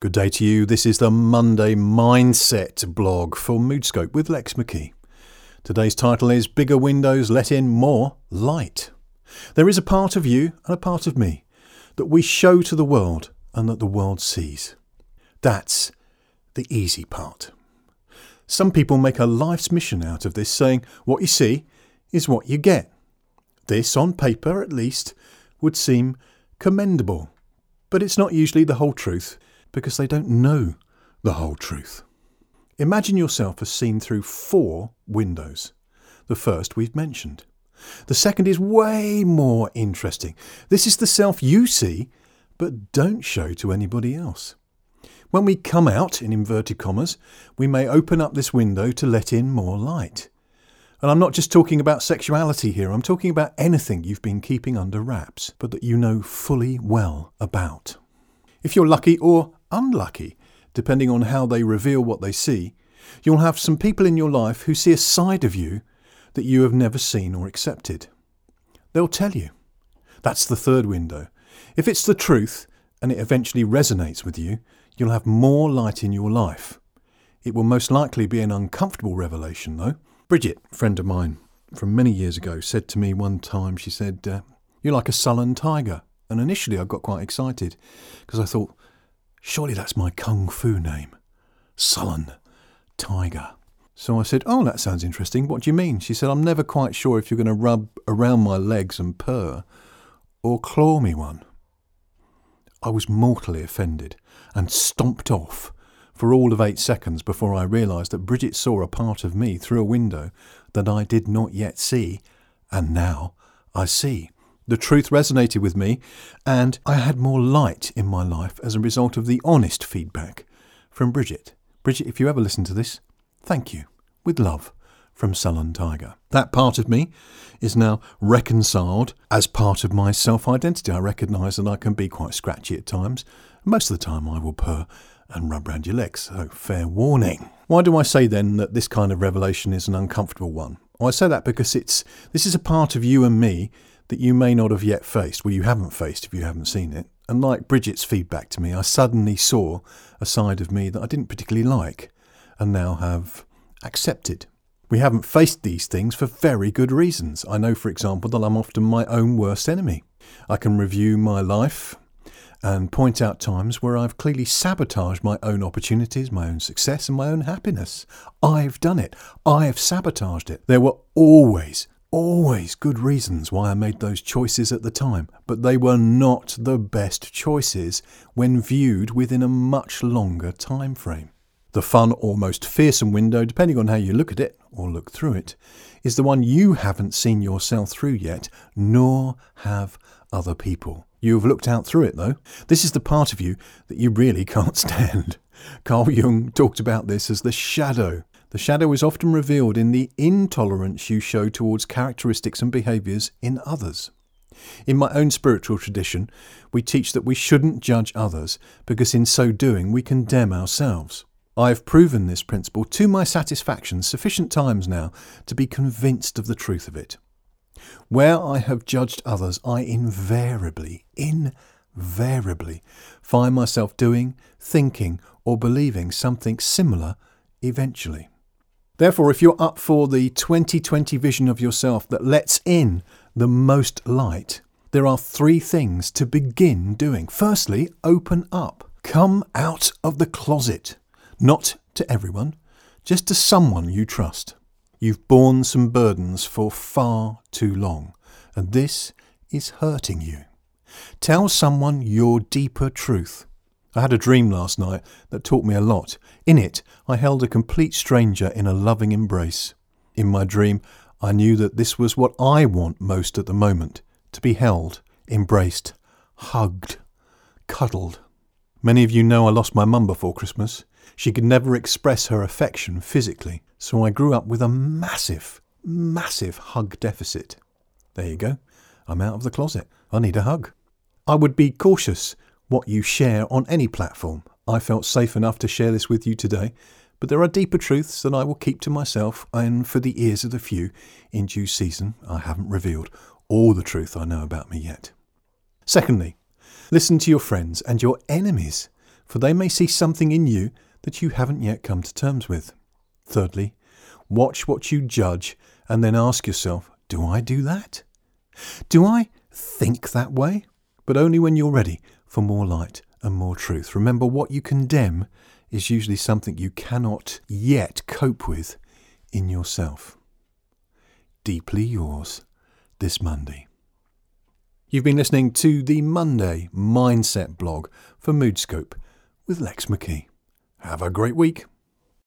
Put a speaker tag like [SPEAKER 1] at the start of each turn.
[SPEAKER 1] Good day to you. This is the Monday Mindset blog for Moodscope with Lex McKee. Today's title is Bigger Windows Let In More Light. There is a part of you and a part of me that we show to the world and that the world sees. That's the easy part. Some people make a life's mission out of this, saying what you see is what you get. This, on paper at least, would seem commendable, but it's not usually the whole truth because they don't know the whole truth. Imagine yourself as seen through four windows. The first we've mentioned. The second is way more interesting. This is the self you see, but don't show to anybody else. When we come out, in inverted commas, we may open up this window to let in more light. And I'm not just talking about sexuality here, I'm talking about anything you've been keeping under wraps, but that you know fully well about. If you're lucky or unlucky, depending on how they reveal what they see, you'll have some people in your life who see a side of you that you have never seen or accepted. They'll tell you. That's the third window. If it's the truth and it eventually resonates with you, you'll have more light in your life. It will most likely be an uncomfortable revelation, though. Bridget, a friend of mine from many years ago, said to me one time, she said, uh, You're like a sullen tiger. And initially I got quite excited because I thought, surely that's my kung fu name. Sullen tiger. So I said, Oh, that sounds interesting. What do you mean? She said, I'm never quite sure if you're going to rub around my legs and purr or claw me one. I was mortally offended and stomped off for all of eight seconds before I realised that Bridget saw a part of me through a window that I did not yet see, and now I see. The truth resonated with me, and I had more light in my life as a result of the honest feedback from Bridget. Bridget, if you ever listen to this, thank you. With love from Sullen Tiger. That part of me is now reconciled as part of my self identity. I recognise that I can be quite scratchy at times. Most of the time, I will purr and rub round your legs, so fair warning. Why do I say then that this kind of revelation is an uncomfortable one? Well, I say that because it's this is a part of you and me that you may not have yet faced. Well, you haven't faced if you haven't seen it. And like Bridget's feedback to me, I suddenly saw a side of me that I didn't particularly like and now have accepted. We haven't faced these things for very good reasons. I know, for example, that I'm often my own worst enemy. I can review my life and point out times where I've clearly sabotaged my own opportunities, my own success, and my own happiness. I've done it. I've sabotaged it. There were always, always good reasons why I made those choices at the time, but they were not the best choices when viewed within a much longer time frame. The fun, almost fearsome window, depending on how you look at it or look through it, is the one you haven't seen yourself through yet, nor have other people. You have looked out through it, though. This is the part of you that you really can't stand. Carl Jung talked about this as the shadow. The shadow is often revealed in the intolerance you show towards characteristics and behaviours in others. In my own spiritual tradition, we teach that we shouldn't judge others because in so doing we condemn ourselves. I have proven this principle to my satisfaction sufficient times now to be convinced of the truth of it. Where I have judged others, I invariably, invariably find myself doing, thinking, or believing something similar eventually. Therefore, if you're up for the 2020 vision of yourself that lets in the most light, there are three things to begin doing. Firstly, open up. Come out of the closet. Not to everyone, just to someone you trust. You've borne some burdens for far too long, and this is hurting you. Tell someone your deeper truth. I had a dream last night that taught me a lot. In it, I held a complete stranger in a loving embrace. In my dream, I knew that this was what I want most at the moment to be held, embraced, hugged, cuddled. Many of you know I lost my mum before Christmas. She could never express her affection physically, so I grew up with a massive, massive hug deficit. There you go. I'm out of the closet. I need a hug. I would be cautious what you share on any platform. I felt safe enough to share this with you today, but there are deeper truths that I will keep to myself and for the ears of the few. In due season, I haven't revealed all the truth I know about me yet. Secondly, listen to your friends and your enemies for they may see something in you that you haven't yet come to terms with. Thirdly, watch what you judge and then ask yourself, do I do that? Do I think that way? But only when you're ready for more light and more truth. Remember, what you condemn is usually something you cannot yet cope with in yourself. Deeply yours this Monday. You've been listening to the Monday Mindset blog for Moodscope with Lex McKee. Have a great week.